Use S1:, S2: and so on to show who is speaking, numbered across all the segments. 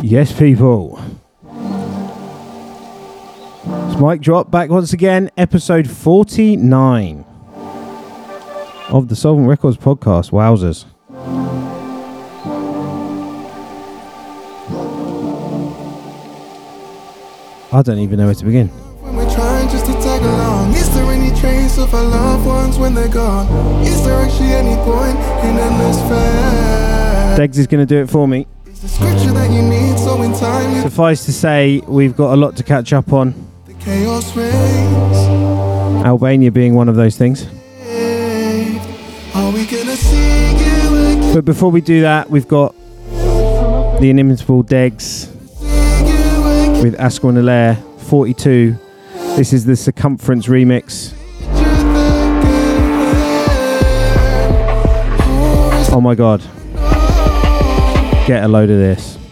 S1: Yes, people. It's Mike Drop back once again, episode 49 of the Soulvent Records podcast. Wowzers. I don't even know where to begin.
S2: When we're trying just to tag along, is there any trace of our loved ones when they're gone? Is there actually any point in endless fair?
S1: Degs is going to do it for me.
S2: Is the scripture that you need so in time
S1: Suffice to say, we've got a lot to catch up on.
S2: the chaos reigns?
S1: Albania being one of those things.
S2: Are we gonna see you again?
S1: But before we do that, we've got the inimitable Degs
S2: See you again?
S1: with Askel and Elere 42. This is the Circumference remix. Oh my god. Get a load of this.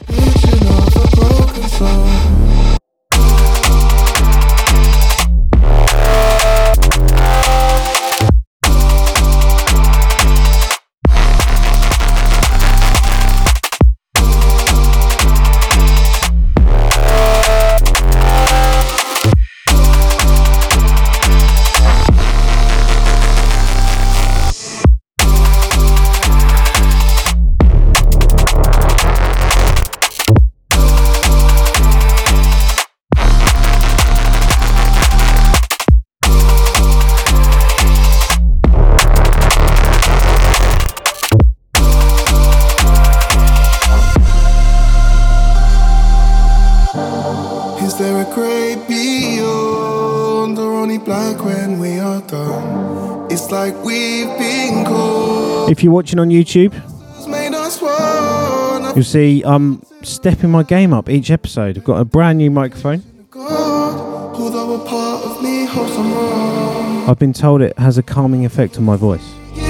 S1: If you're watching on YouTube,
S2: It's made us one.
S1: you'll see I'm stepping my game up each episode. I've got a brand new microphone.
S2: God, although a part of me hopes I'm wrong.
S1: I've been told it has a calming effect on my voice.
S2: Again.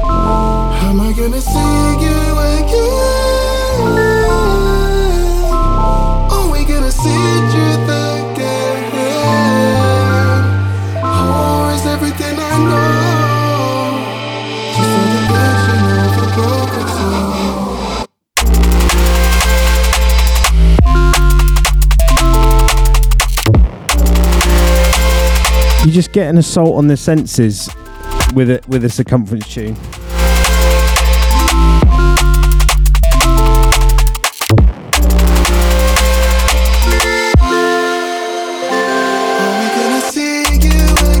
S2: Am I gonna see you
S1: You just get an assault on the senses with it with a circumference tune.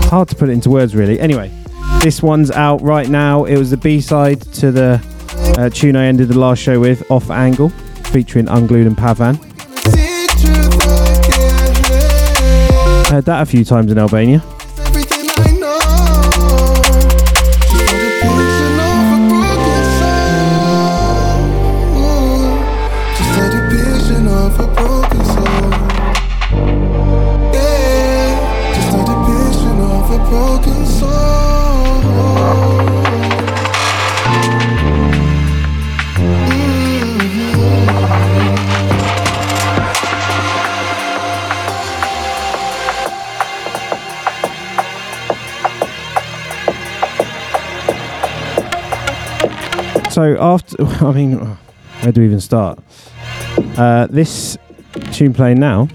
S1: Hard to put it into words, really. Anyway, this one's out right now. It was the B side to the uh, tune I ended the last show with, Off Angle, featuring Unglued and Pavan. Heard that a few times in Albania. So after, I mean, where do we even start? Uh, this tune playing now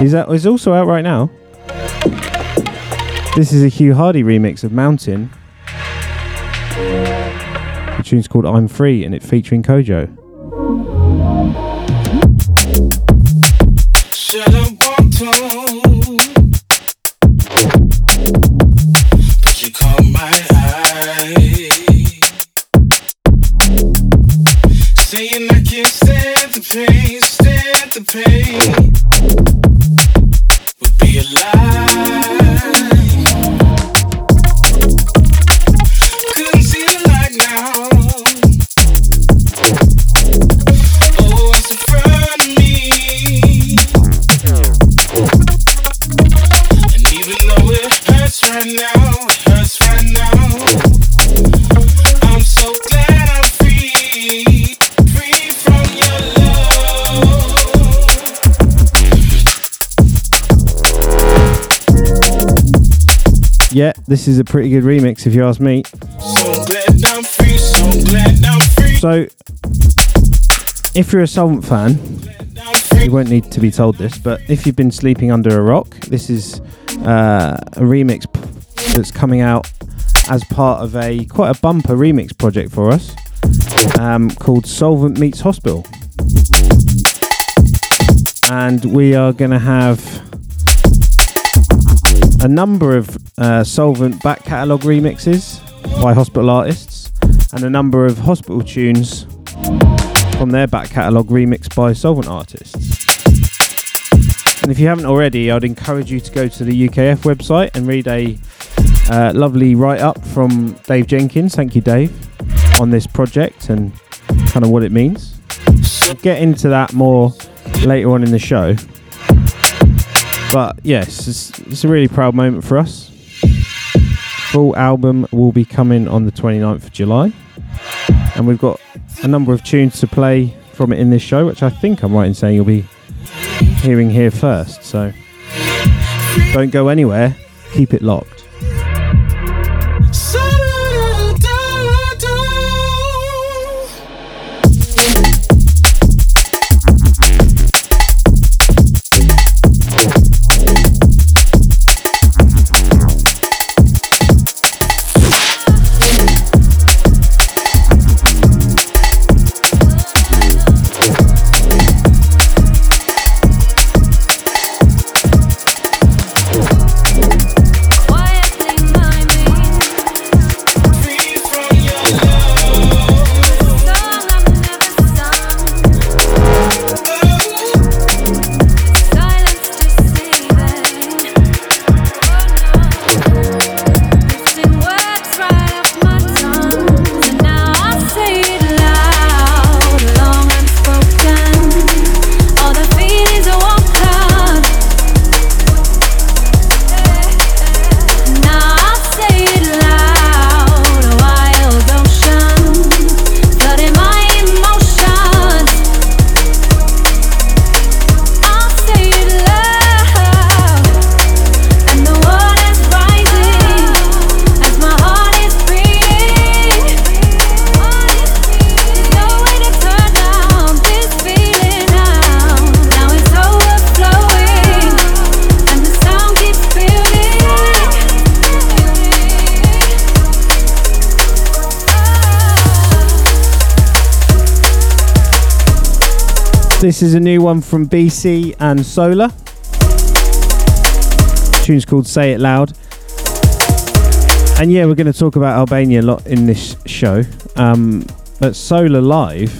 S1: is that is also out right now. This is a Hugh Hardie remix of Mountain. The tune's called "I'm Free" and it's featuring Kojo. Yeah, this is a pretty good remix if you ask me.
S3: So free, so.
S1: So, if you're a Soulvent fan, you won't need to be told this, but if you've been sleeping under a rock, this is uh, a remix that's coming out as part of a quite a bumper remix project for us um, called Soulvent Meets Hospital. And we are going to have a number of uh, Soulvent back catalogue remixes by hospital artists and a number of hospital tunes from their back catalogue remixed by Soulvent artists. And if you haven't already, I'd encourage you to go to the UKF website and read a uh, lovely write up from Dave Jenkins. Thank you, Dave, on this project and kind of what it means. We'll get into that more later on in the show. But yes, it's, it's a really proud moment for us. Full album will be coming on the 29th of July. And we've got a number of tunes to play from it in this show, which I think I'm right in saying you'll be hearing here first. So don't go anywhere, keep it locked.
S4: This
S1: is a new one from BCee and Solah. tune's called Say It Loud. And yeah, we're going to talk about Albania a lot in this show. Um, but Solah Live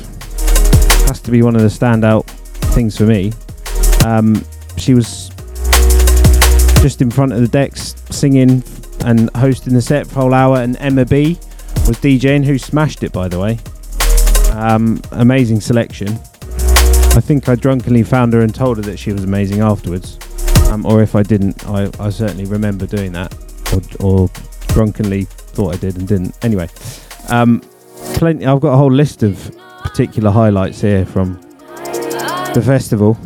S1: has to be one of the standout things for me. Um, she was just in front of the decks singing and hosting the set for a whole hour, and Emma B was DJing, who smashed it by the way. Um, amazing selection. I think I drunkenly found her and told her that she was amazing afterwards. Um, or if I didn't, I, I certainly remember doing that. Or, or drunkenly thought I did and didn't. Anyway, um, plenty. I've got a whole list of particular highlights here from the festival.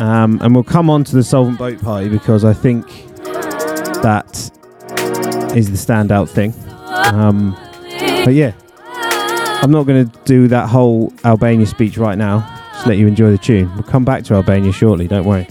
S1: Um, and we'll come on to the Soulvent Boat Party because I think that is the standout thing. Um, but yeah, I'm not going to do that whole Albania speech right now. Let you enjoy the tune. We'll come back to Albania shortly, don't worry.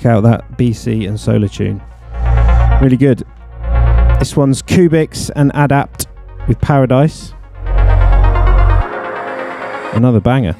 S5: check out that BCee and Solah tune. Really good. This one's Kubiks and Ad-Apt with Paradise. Another banger.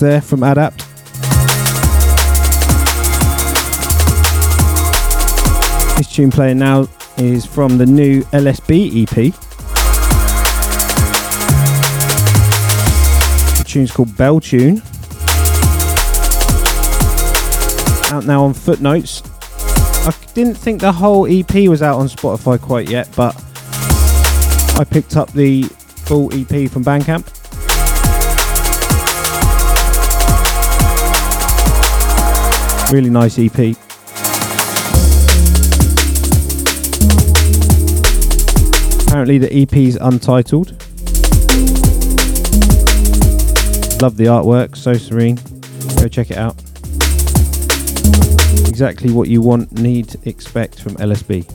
S5: there from Ad-Apt. This tune playing now is from the new LSB EP. The tune's called Bell Tune. Out now on Footnotes. I didn't think the whole EP was out on Spotify quite yet, but I picked up the full EP from Bandcamp. Really nice EP. Apparently, the EP is untitled. Love the artwork, so serene. Go check it out. Exactly what you want, need, expect from LSB.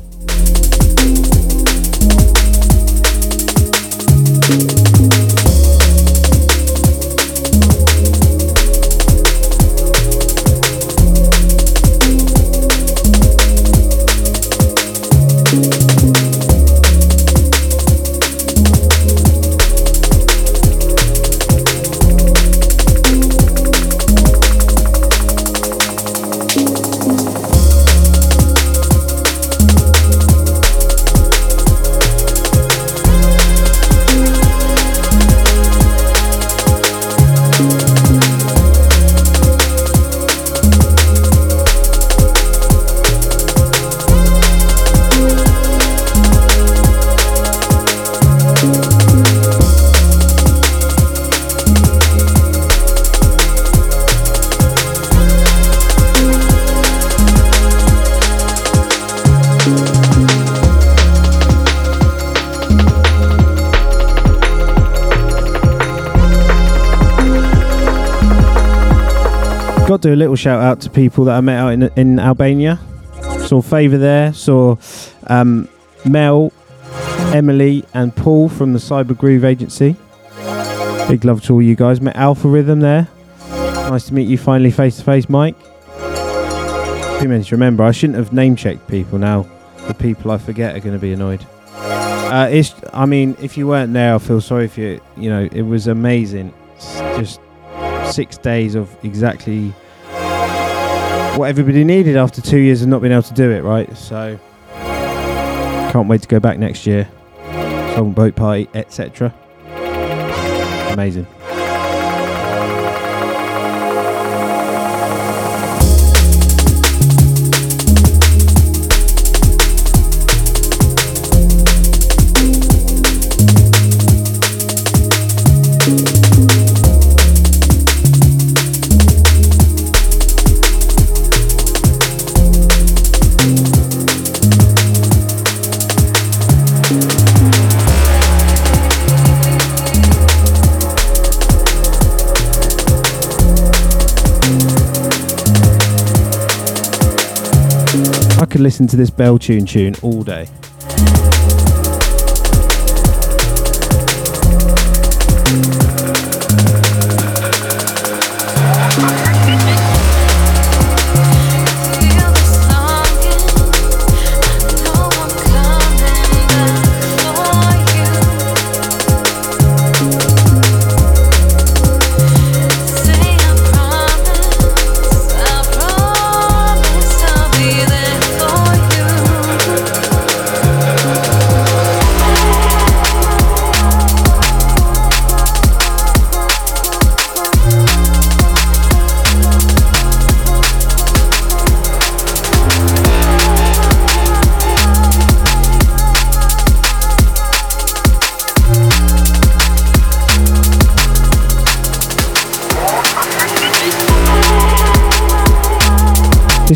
S1: Do a little shout out to people that I met out in in Albania. Saw Favour there. Saw um, Mel, Emily, and Paul from the Cyber Groove Agency. Big love to all you guys. Met Alpha Rhythm there. Nice to meet you finally face to face, Mike. Too many to remember. I shouldn't have name checked people. Now the people I forget are going to be annoyed. Uh, it's. I mean, if you weren't there, I feel sorry for you. You know, it was amazing. It's just six days of exactly what everybody needed after two years of not being able to do it. Right. So can't wait to go back next year. Song boat party, etc. Amazing. Could listen to this bell tune tune all day.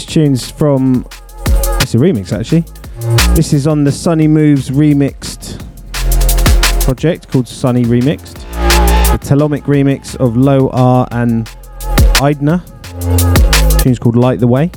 S1: Tune's from. It's a remix actually. This is on the Sunny Moves remixed project called Sunny Remixed. The Telomic remix of Low R and Eidna. tune's called Light the Way.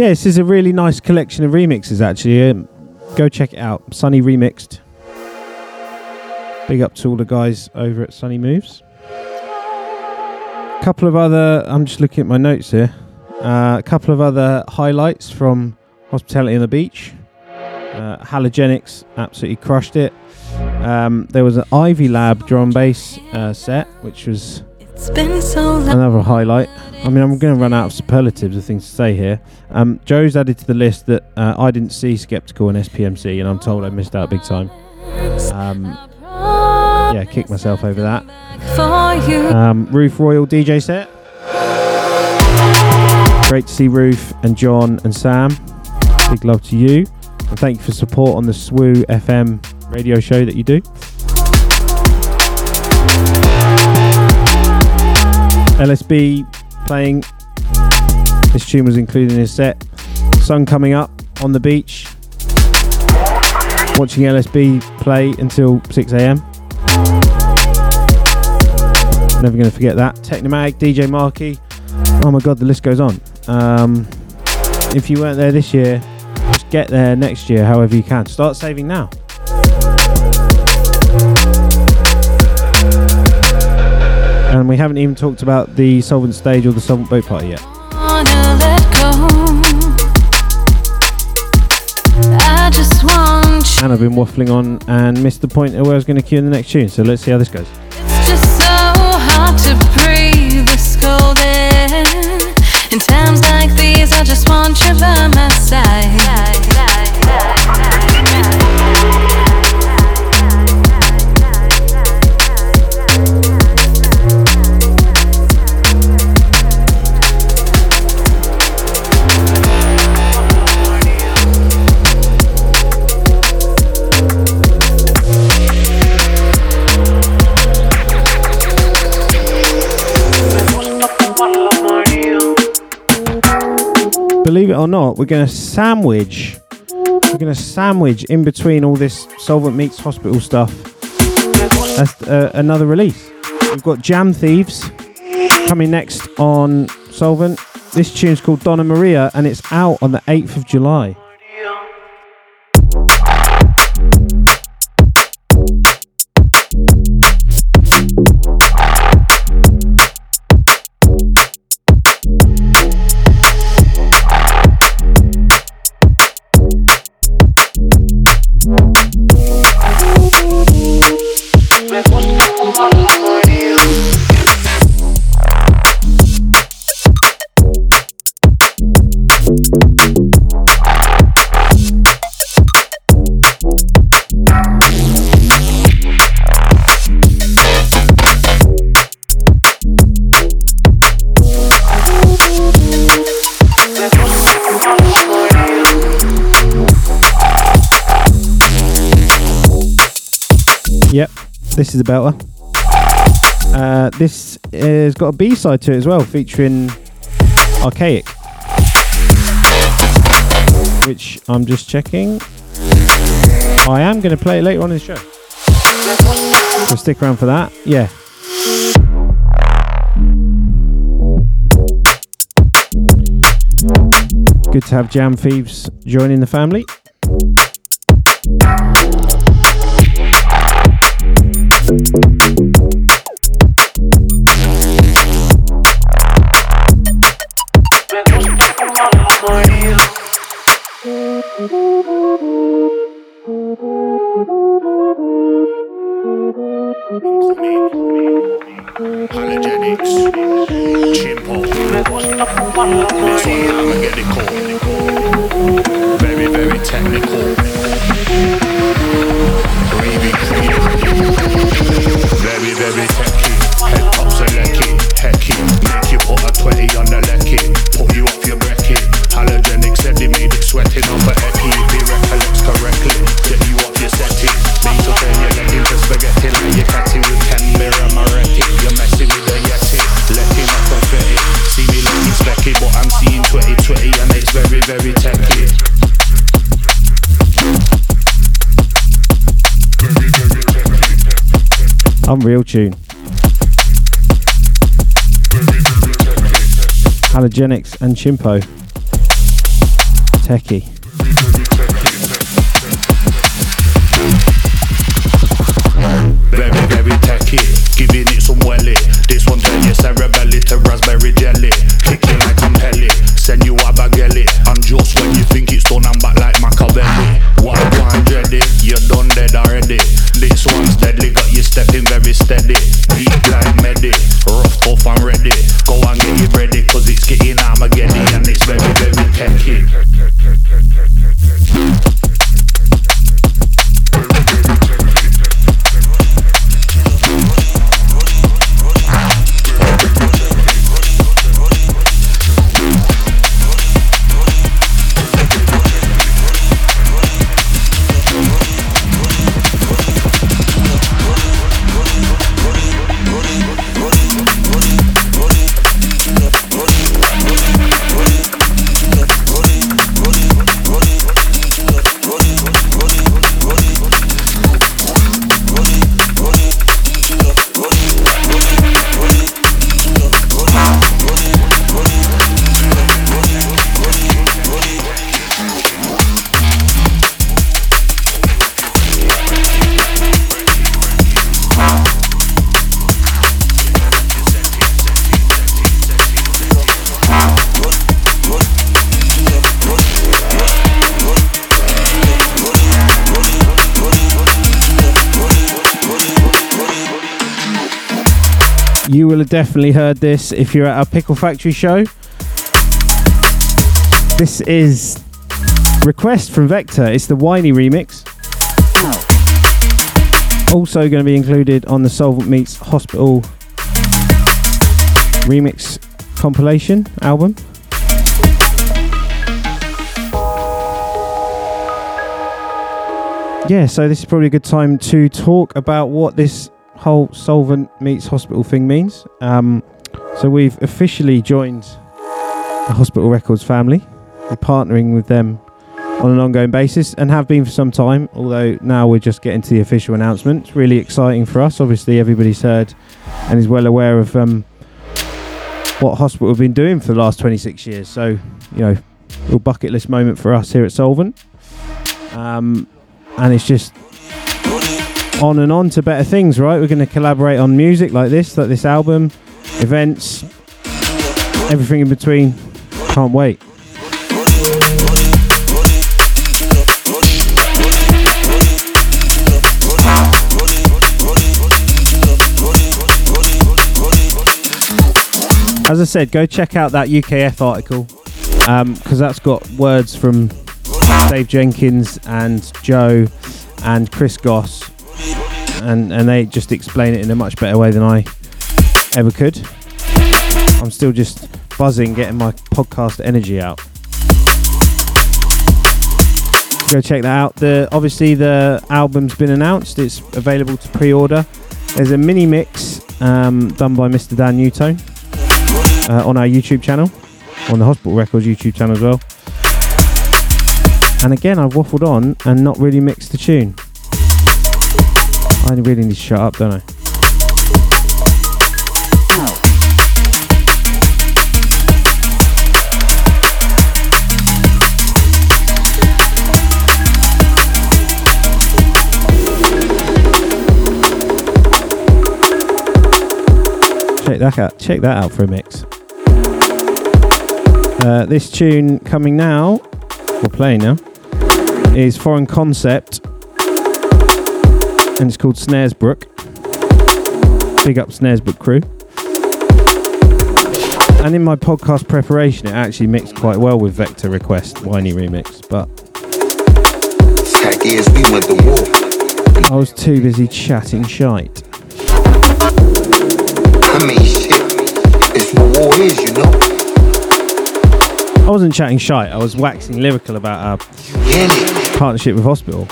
S1: Yeah, this is a really nice collection of remixes actually. Um, go check it out. Sunny Remixed. Big up to all the guys over at Sunny Moves. A couple of other, I'm just looking at my notes here. Uh, a couple of other highlights from Hospitality on the Beach. Uh, Halogenix absolutely crushed it. Um, there was an Ivy Lab drum bass uh, set, which was Another highlight. I mean, I'm going to run out of superlatives of things to say here. Um, Joe's added to the list that uh, I didn't see Skeptical and SPMC, and I'm told I missed out big time. Um, yeah, kick myself over that. Um, Roof Royal DJ set. Great to see Roof and John and Sam. Big love to you. And thank you for support on the SWOO FM radio show that you do. LSB playing. This tune was included in his set. Sun coming up on the beach. Watching LSB play until 6 a.m. Never going to forget that. Technomag, DJ Marky. Oh my god, the list goes on. Um, if you weren't there this year, just get there next year however you can. Start saving now. And we haven't even talked about the Soulvent stage or the Soulvent boat party yet.
S4: wanna let go. I just want you.
S1: And I've been waffling on and missed the point of where I was going to cue in the next tune. So let's see how this goes.
S4: so hard to breathe this cold air. In times like these, I just want you by my side.
S1: Believe it or not, we're going to sandwich. We're going to sandwich in between all this Soulvent Meets Hospital stuff. That's uh, another release. We've got Jam Thieves coming next on Soulvent. This tune's called Donna Maria and it's out on the 8th of July. This is a belter. Uh, this has got a B side to it as well, featuring Arkaik, which I'm just checking. I am going to play it later on in the show. So stick around for that. Yeah. Good to have Jam Thieves joining the family.
S6: I'ma get it cool. Very, very technical. Very, very techy.
S1: Tune. Halogenix and Chimpo. Techie. Definitely heard this if you're at our Pickle Factory show. This is request from Vektah. It's the Whiney remix. Also going to be included on the Soulvent Meets Hospital remix compilation album. Yeah, so this is probably a good time to talk about what this whole Soulvent Meets Hospital thing means. Um, so we've officially joined the Hospital Records family. We're partnering with them on an ongoing basis and have been for some time, although now we're just getting to the official announcement. It's really exciting for us. Obviously, everybody's heard and is well aware of um, what Hospital have been doing for the last 26 years. So, you know, real bucket list moment for us here at Soulvent. Um, and it's just on and on to better things, right? We're going to collaborate on music like this, like this album, events, everything in between. Can't wait. As I said, go check out that UKF article um, because that's got words from Dave Jenkins and Joe and Chris Goss, and and they just explain it in a much better way than I ever could. I'm still just buzzing, getting my podcast energy out. Go check that out. The obviously the album's been announced. It's available to pre-order. There's a mini mix um, done by Mr. Dan Newton uh, on our YouTube channel, on the Hospital Records YouTube channel as well. And again, I've waffled on and not really mixed the tune. I really need to shut up, don't I? Check that out. Check that out for a mix. Uh, this tune coming now, we're playing now, is Foreign Concept, and it's called Snaresbrook. Big up Snaresbrook crew. And in my podcast preparation, it actually mixed quite well with Vektah Request Whiney Remix, but
S7: is, we went to war.
S1: I was too busy chatting shite.
S7: I mean, shit. It's what war is, you know.
S1: I wasn't chatting shite, I was waxing lyrical about our partnership with Hospital.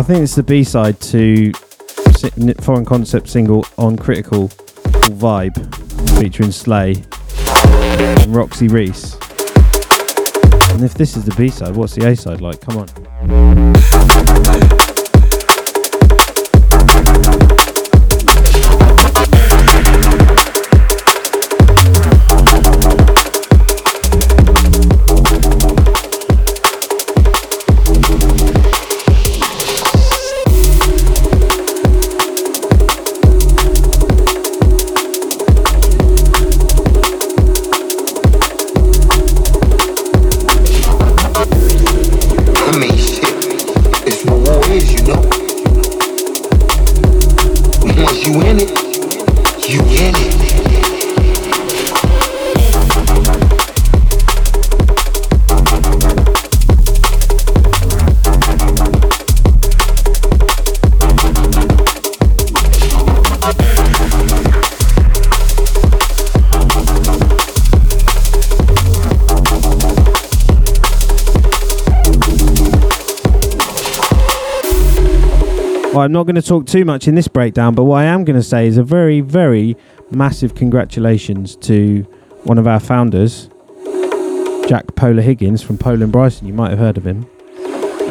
S1: I think it's the B side to Foreign Concept single on Critical Vibe featuring Slay and Roxy Reese. And if this is the B side, what's the A side like? Come on. I'm not going to talk too much in this breakdown, but what I am going to say is a very, very massive congratulations to one of our founders, Jack Pola Higgins from Pola and Bryson. You might have heard of him.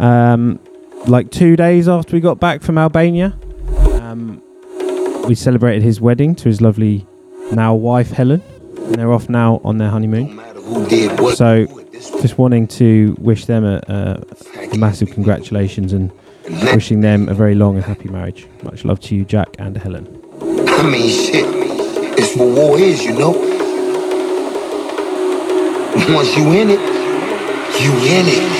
S1: Um, like two days after we got back from Albania, um, we celebrated his wedding to his lovely now wife Helen, and they're off now on their honeymoon.
S7: No matter who did what.
S1: So,
S7: who at this
S1: Just wanting to wish them a, a, a massive congratulations and wishing them a very long and happy marriage. Much love to you, Jack and Helen.
S7: I mean, shit. It's what war is, you know. Once you in it, you in it.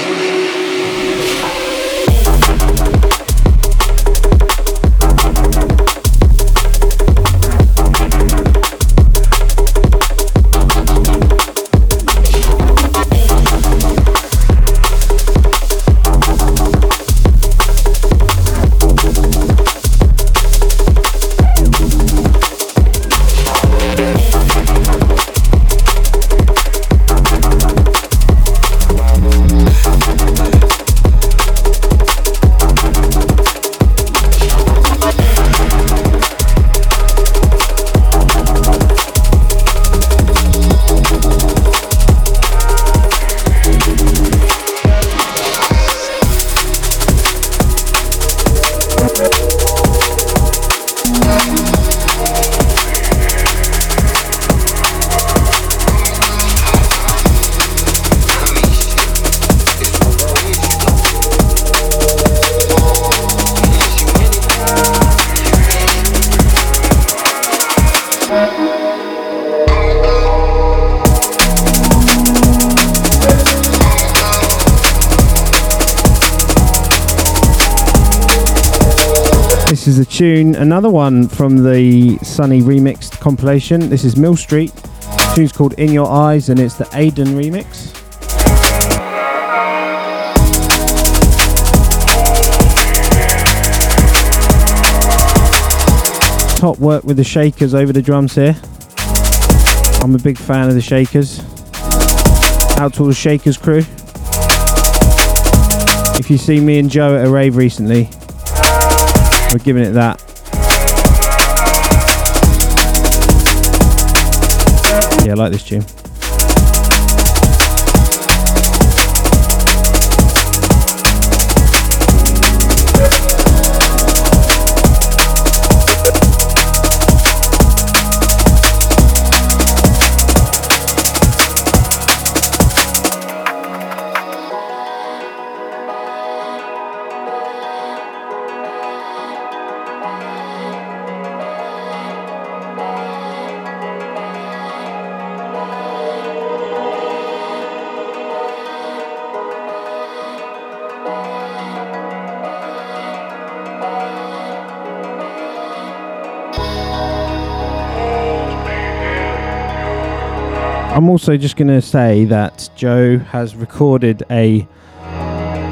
S1: This is a tune, another one from the Sunny remixed compilation. This is Millstreet. The tune's called In Your Eyes and it's the Aydn remix. Top work with the Shakers over the drums here. I'm a big fan of the Shakers. Out to all the Shakers crew. If you see me and Joe at a rave recently, we're giving it that. Yeah, I like this tune. I'm also just going to say that Joe has recorded a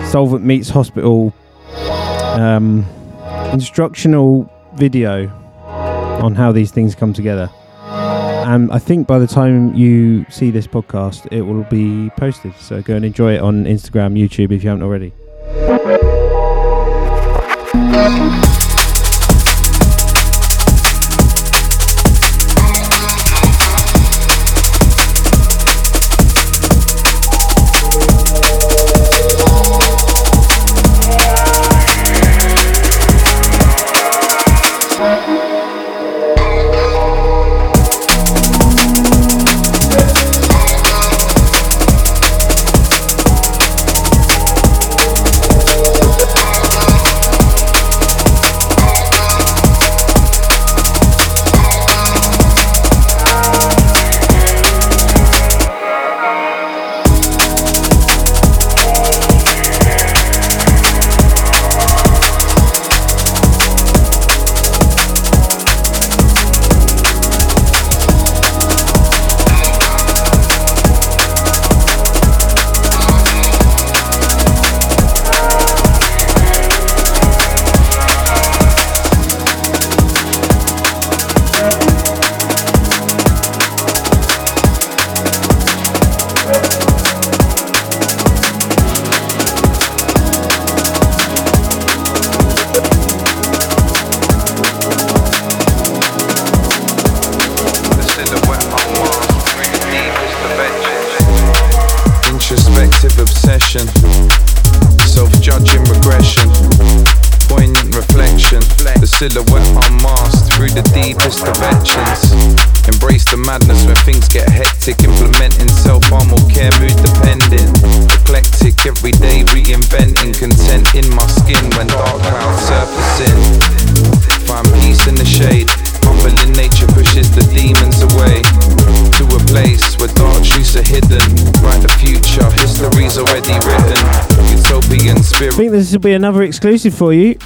S1: Soulvent Meets Hospital um, instructional video on how these things come together. And I think by the time you see this podcast, it will be posted. So go and enjoy it on Instagram, YouTube if you haven't already.
S8: shade. Nature pushes the demons away to a place where dark are hidden. Write the future, history's already written. Utopian spirit.
S1: I think this will be another exclusive for you.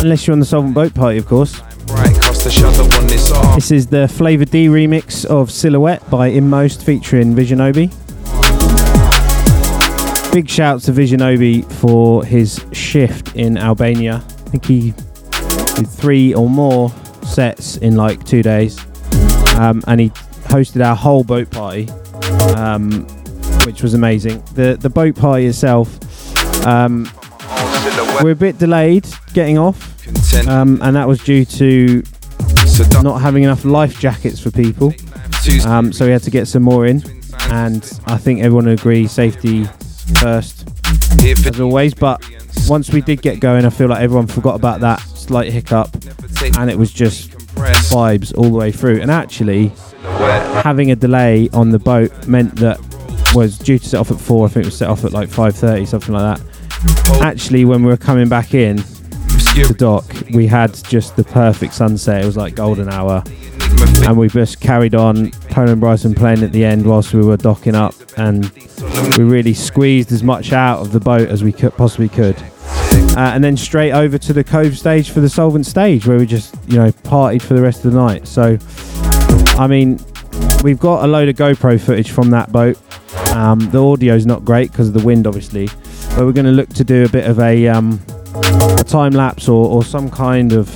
S1: Unless you're on the Soulvent Boat Party, of course.
S8: Right, this,
S1: this is the Flava D remix of Silhouette by In:Most featuring Visionobi. Big shout to Visionobi for his shift in Albania. I think he did three or more sets in like two days. Um, and he hosted our whole boat party, um, which was amazing. The the boat party itself, um, we're a bit delayed getting off, um, and that was due to not having enough life jackets for people. Um, so we had to get some more in, and I think everyone would agree safety first as always. But once we did get going, I feel like everyone forgot about that slight hiccup, and it was just vibes all the way through. And actually, having a delay on the boat meant that was due to set off at four. I think it was set off at like five thirty, something like that. Actually, when we were coming back in the dock, we had just the perfect sunset. It was like golden hour. And we just carried on Tone and Bryson playing at the end whilst we were docking up and we really squeezed as much out of the boat as we could possibly could uh, and then straight over to the cove stage for the Soulvent stage where we just you know partied for the rest of the night so i mean we've got a load of gopro footage from that boat um, the audio's not great because of the wind obviously but we're going to look to do a bit of a, um, a time lapse or, or some kind of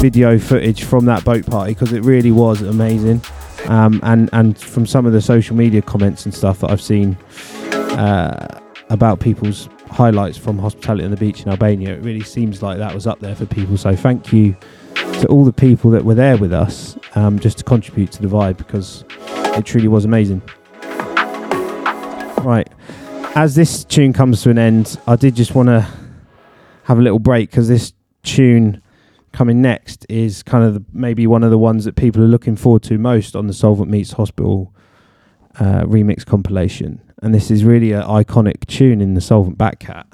S1: video footage from that boat party because it really was amazing. Um, and and from some of the social media comments and stuff that I've seen uh, about people's highlights from hospitality on the beach in Albania, it really seems like that was up there for people. So thank you to all the people that were there with us um, just to contribute to the vibe because it truly was amazing. Right, as this tune comes to an end, I did just want to have a little break because this tune coming next is kind of the, maybe one of the ones that people are looking forward to most on the Soulvent Meets Hospital uh, remix compilation. And this is really an iconic tune in the Soulvent Backcat,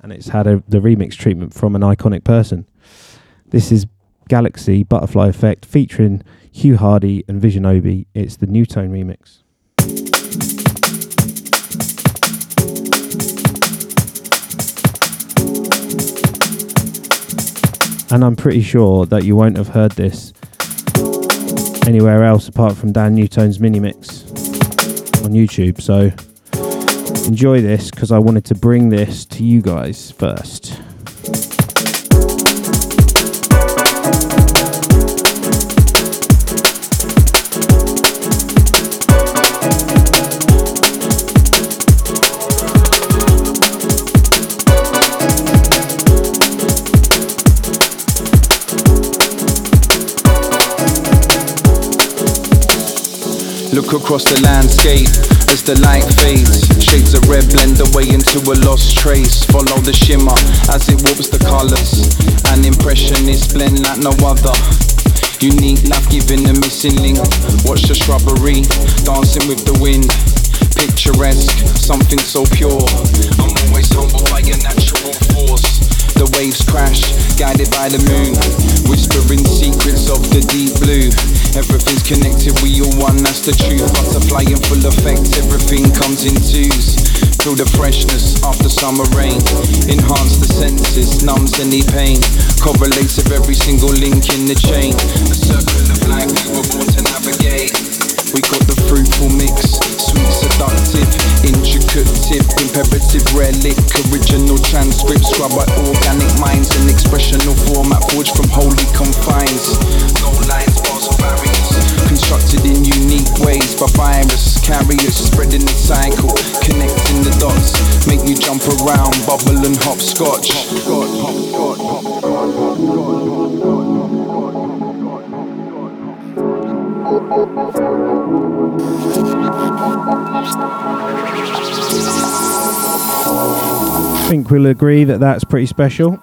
S1: and it's had a, the remix treatment from an iconic person. This is GLXY Butterfly Effect featuring Hugh Hardie and Visionobi. It's the Nu:Tone remix. and I'm pretty sure that you won't have heard this anywhere else apart from Dan Nu:Tone's mini mix on YouTube. So enjoy this because I wanted to bring this to you guys first.
S8: Look across the landscape as the light fades. Shades of red blend away into a lost trace. Follow the shimmer as it warps the colors. An impression is blend like no other. Unique life giving the missing link. Watch the shrubbery dancing with the wind. Picturesque, something so pure. I'm always humbled by your natural force. The waves crash, guided by the moon. Whispering secrets of the deep blue. Everything's connected, we all one, that's the truth. Butterfly in full effect, everything comes in twos. Feel the freshness after summer rain. Enhance the senses, numbs any pain. Correlates of every single link in the chain. A circle of life we were born to navigate. We got the fruitful mix, sweet, seductive, intricate tip, imperative, relic, original transcript, scrub by organic minds, an expressional format forged from holy confines. No lines, bars, or barriers, constructed in unique ways by virus carriers, spreading the cycle, connecting the dots, make you jump around, bubble and hopscotch. Hopscotch, hopscotch, hopscotch.
S1: I think we'll agree that that's pretty special.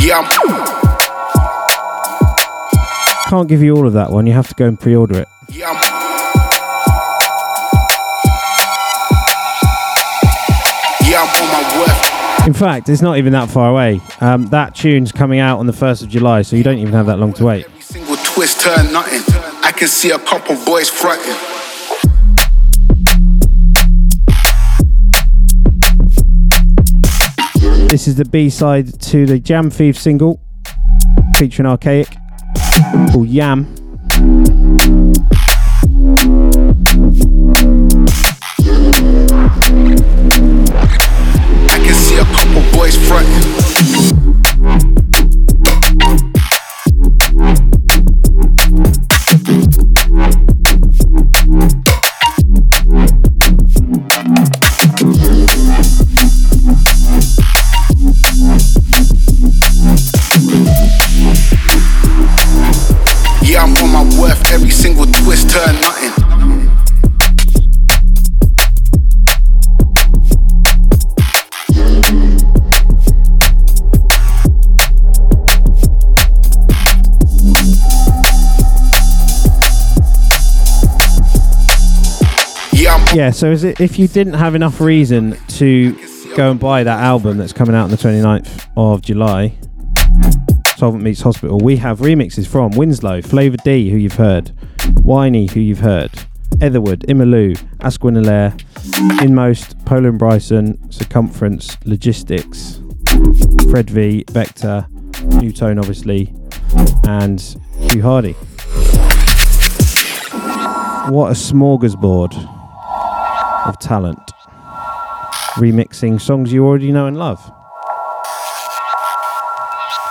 S2: Yeah,
S1: Can't give you all of that one, you have to go and pre order it. In fact, it's not even that far away. Um, that tune's coming out on the 1st of July, so you don't even have that long to wait.
S2: Every single twist turn nothing.
S9: I can see a couple boys fronting.
S1: This is the B side to the Jam Thief single featuring Arkaik called Yam.
S9: Boys fronting. Yeah,
S1: so is it, if you didn't have enough reason to go and buy that album that's coming out on the 29th of July, Soulvent Meets Hospital, we have remixes from Winslow, Flava D, who you've heard, Whiney, who you've heard, Etherwood, Imaloo, Asquinilaire, In:Most, Poland Bryson, Circumference, Logistics, Fred V, Vektah, Nu:Tone, obviously, and Hugh Hardie. What a smorgasbord of talent. Remixing songs you already know and love.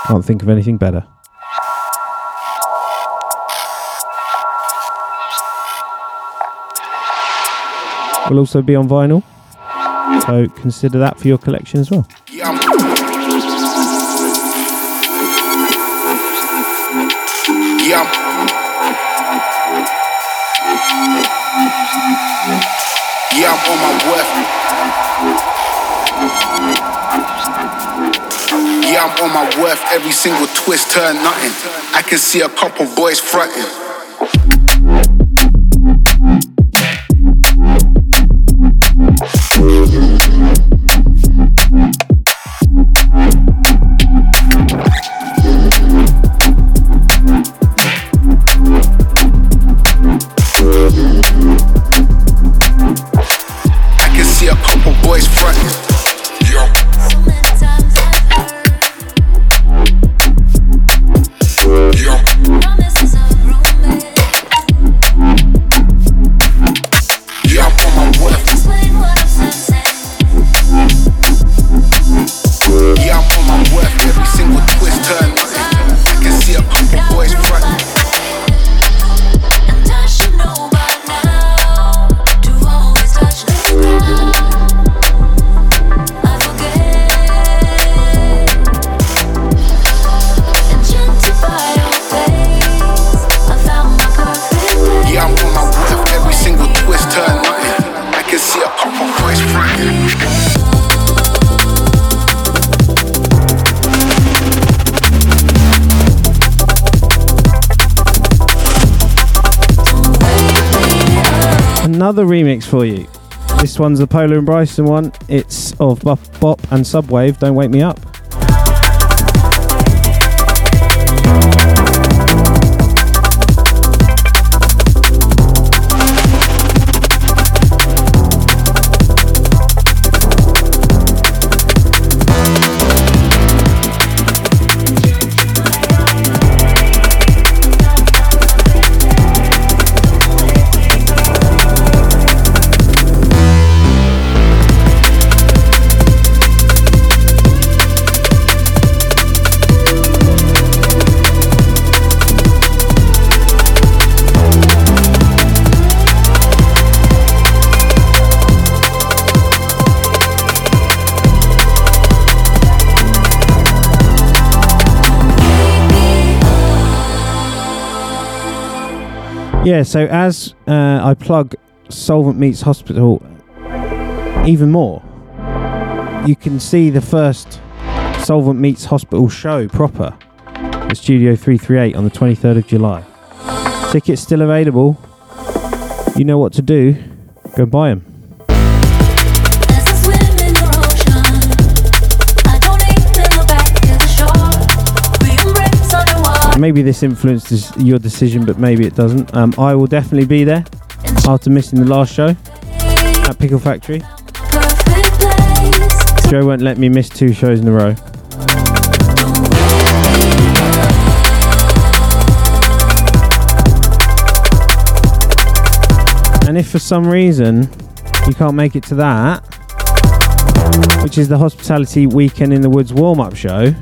S1: Can't think of anything better. Will also be on vinyl, so consider that for your collection as well.
S9: Yeah, I'm on my worth. Yeah, I'm on my worth. Every single twist turn nothing. I can see a couple boys fronting. I
S1: Another remix for you. This one's the Pola and Bryson one. It's of Bop, Bop and Subwave. Don't wake me up. Yeah, so as uh, I plug Soulvent Meets Hospital even more, you can see the first Soulvent Meets Hospital show proper at Studio 338 on the 23rd of July. Tickets still available. You know what to do. Go buy them. Maybe this influences your decision, but maybe it doesn't. Um, I will definitely be there after missing the last show at Pickle Factory. Joe won't let me miss two shows in a row. And if for some reason you can't make it to that, which is the Hospitality Weekend in the Woods warm up show,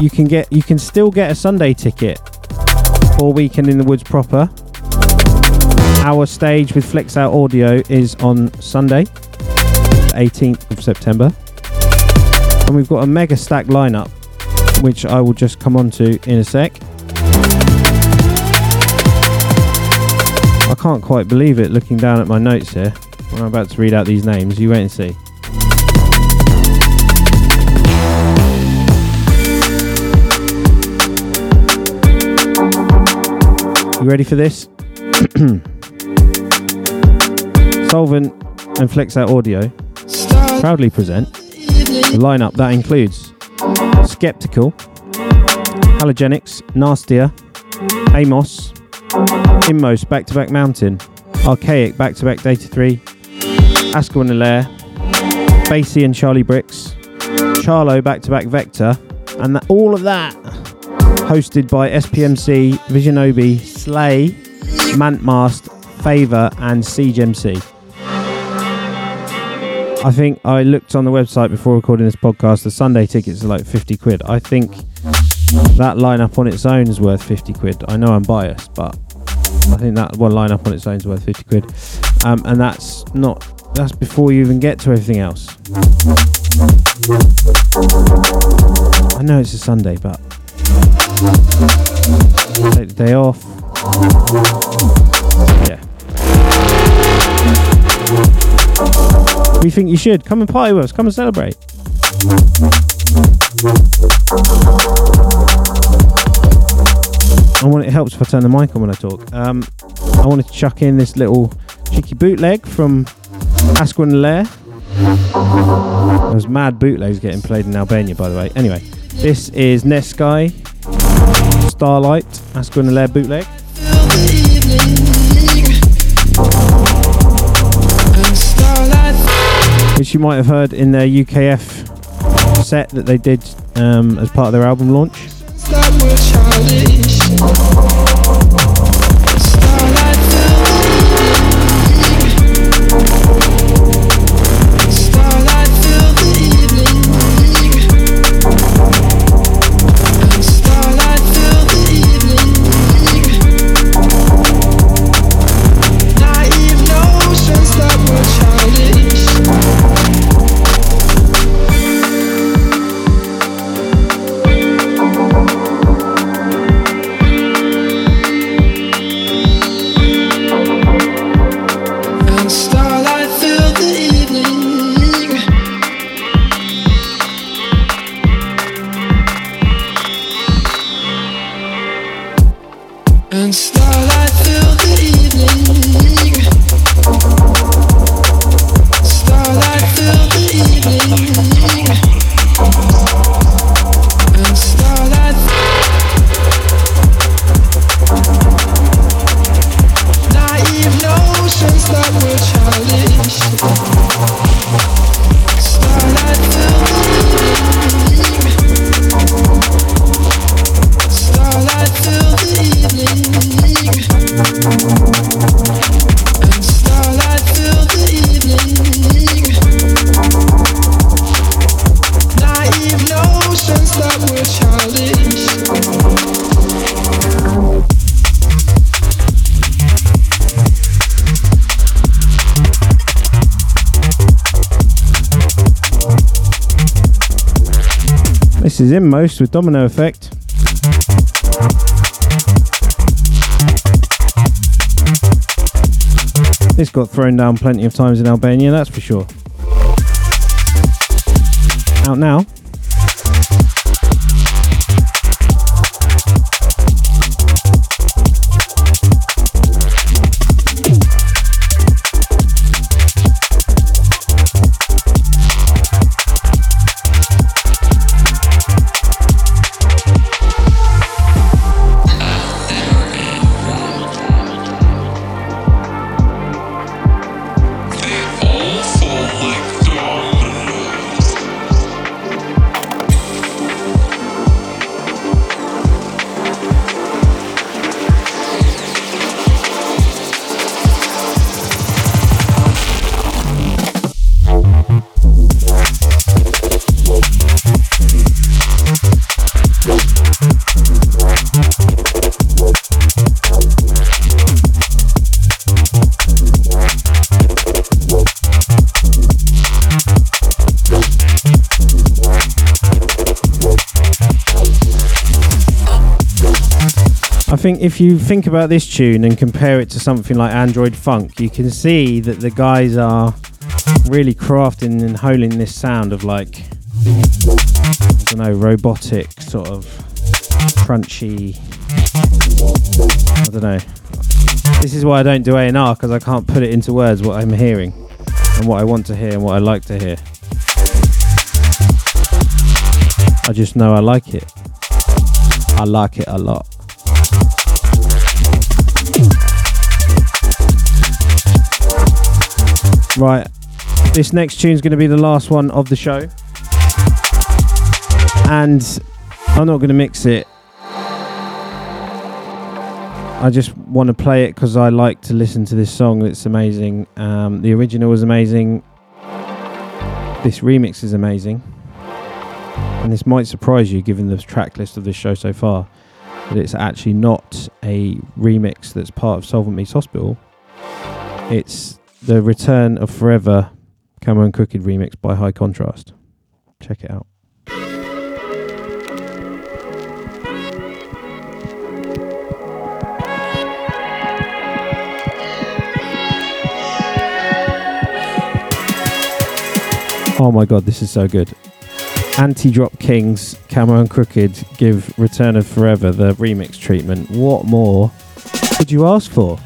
S1: you can get you can still get a Sunday ticket for Weekend in the Woods proper. Our stage with Flexout Audio is on Sunday, 18th of September. And we've got a mega stack lineup, which I will just come on to in a sec. I can't quite believe it looking down at my notes here. When I'm about to read out these names, you wait and see. You ready for this? Soulvent and Flexout Audio proudly present the lineup that includes Skeptical, Halogenix, Nastia, Amos, In:Most Back to Back Mountain, Arkaik Back to Back Data 3, Askel and Elere, BCee and Charlie Bricks, Charlo Back to Back Vektah, and that, all of that hosted by SPMC, Visionobi, Slay, Mantmast, Favor, and Siege MC. I think I looked on the website before recording this podcast. The Sunday tickets are like 50 quid. I think that lineup on its own is worth 50 quid. I know I'm biased, but I think that one lineup on its own is worth 50 quid. Um, and that's not, that's before you even get to everything else. I know it's a Sunday, but take the day off. Yeah. We think you should. Come and party with us. Come and celebrate. I want it helps if I turn the mic on when I talk. Um, I wanted to chuck in this little cheeky bootleg from and Lair. There's mad bootlegs getting played in Albania, by the way. Anyway, this is Netsky Starlight Askel and Elere bootleg. which you might have heard in their UKF set that they did um, as part of their album launch. This is Inmost with Domino Effect. This got thrown down plenty of times in Albania, that's for sure. Out now. Think if you think about this tune and compare it to something like Android Funk, you can see that the guys are really crafting and holding this sound of like I don't know, robotic sort of crunchy. I don't know. This is why I don't do A&R because I can't put it into words what I'm hearing and what I want to hear and what I like to hear. I just know I like it. I like it a lot. Right, this next tune is going to be the last one of the show. And I'm not going to mix it. I just want to play it because I like to listen to this song. It's amazing. Um, the original was amazing. This remix is amazing. And this might surprise you given the track list of this show so far. That it's actually not a remix that's part of Soulvent Meets Hospital. It's the Return of Forever Camo and Krooked remix by High Contrast. Check it out. Oh my god, this is so good. Anti Drop Kings, Camo and Krooked give Return of Forever the remix treatment. What more could you ask for?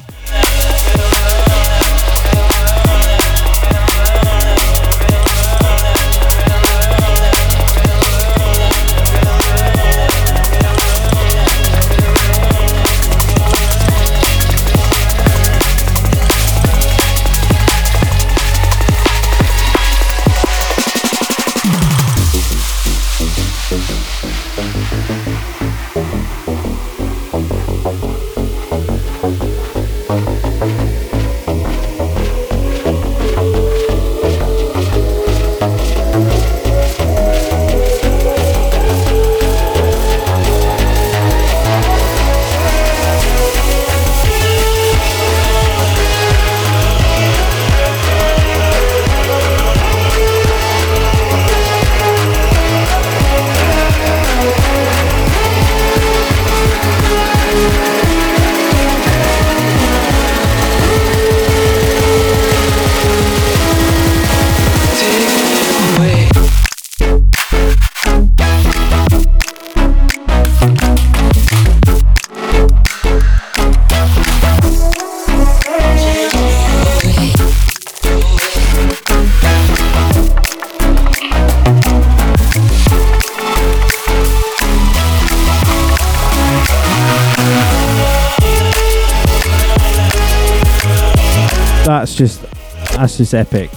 S1: That's just epic.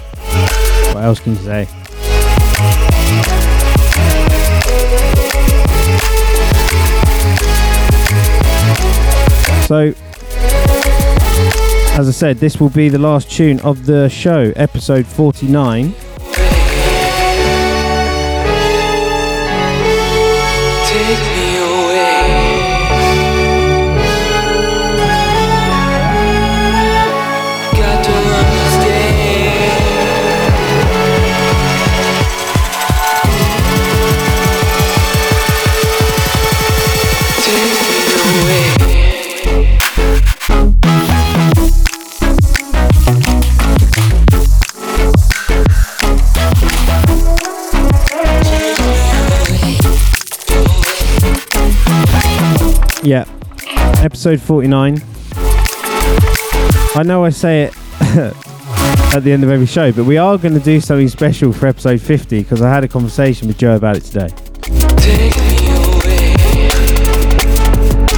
S1: What else can you say? So, as I said, this will be the last tune of the show, episode 49. Yeah, episode 49. I know I say it at the end of every show, but we are going to do something special for episode 50 because I had a conversation with Joe about it today.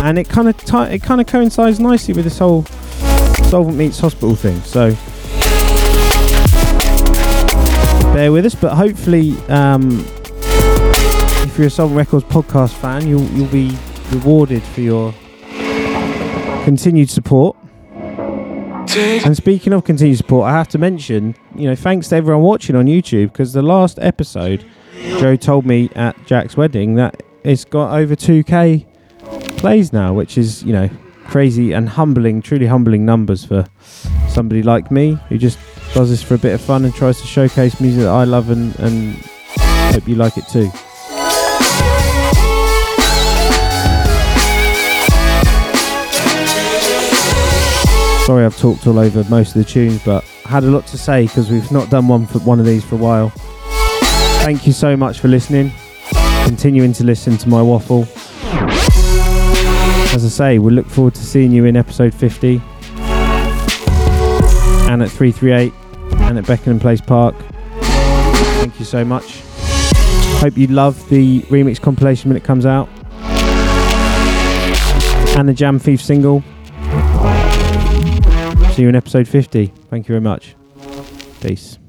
S1: And it kind of ti it kind of coincides nicely with this whole Soulvent meets hospital thing. So bear with us, but hopefully, um, if you're a Soulvent Records podcast fan, you'll you'll be rewarded for your continued support. And speaking of continued support, I have to mention, you know, thanks to everyone watching on YouTube because the last episode, Joe told me at Jack's wedding that it's got over 2k plays now, which is, you know, crazy and humbling, truly humbling numbers for somebody like me who just does this for a bit of fun and tries to showcase music that I love and, and hope you like it too. Sorry, I've talked all over most of the tunes, but I had a lot to say because we've not done one for one of these for a while. Thank you so much for listening, continuing to listen to my waffle. As I say, we'll look forward to seeing you in episode 50 and at 338 and at Beckenham Place Park. Thank you so much. Hope you love the remix compilation when it comes out and the Jam Thief single. See you in episode 50. Thank you very much. Peace.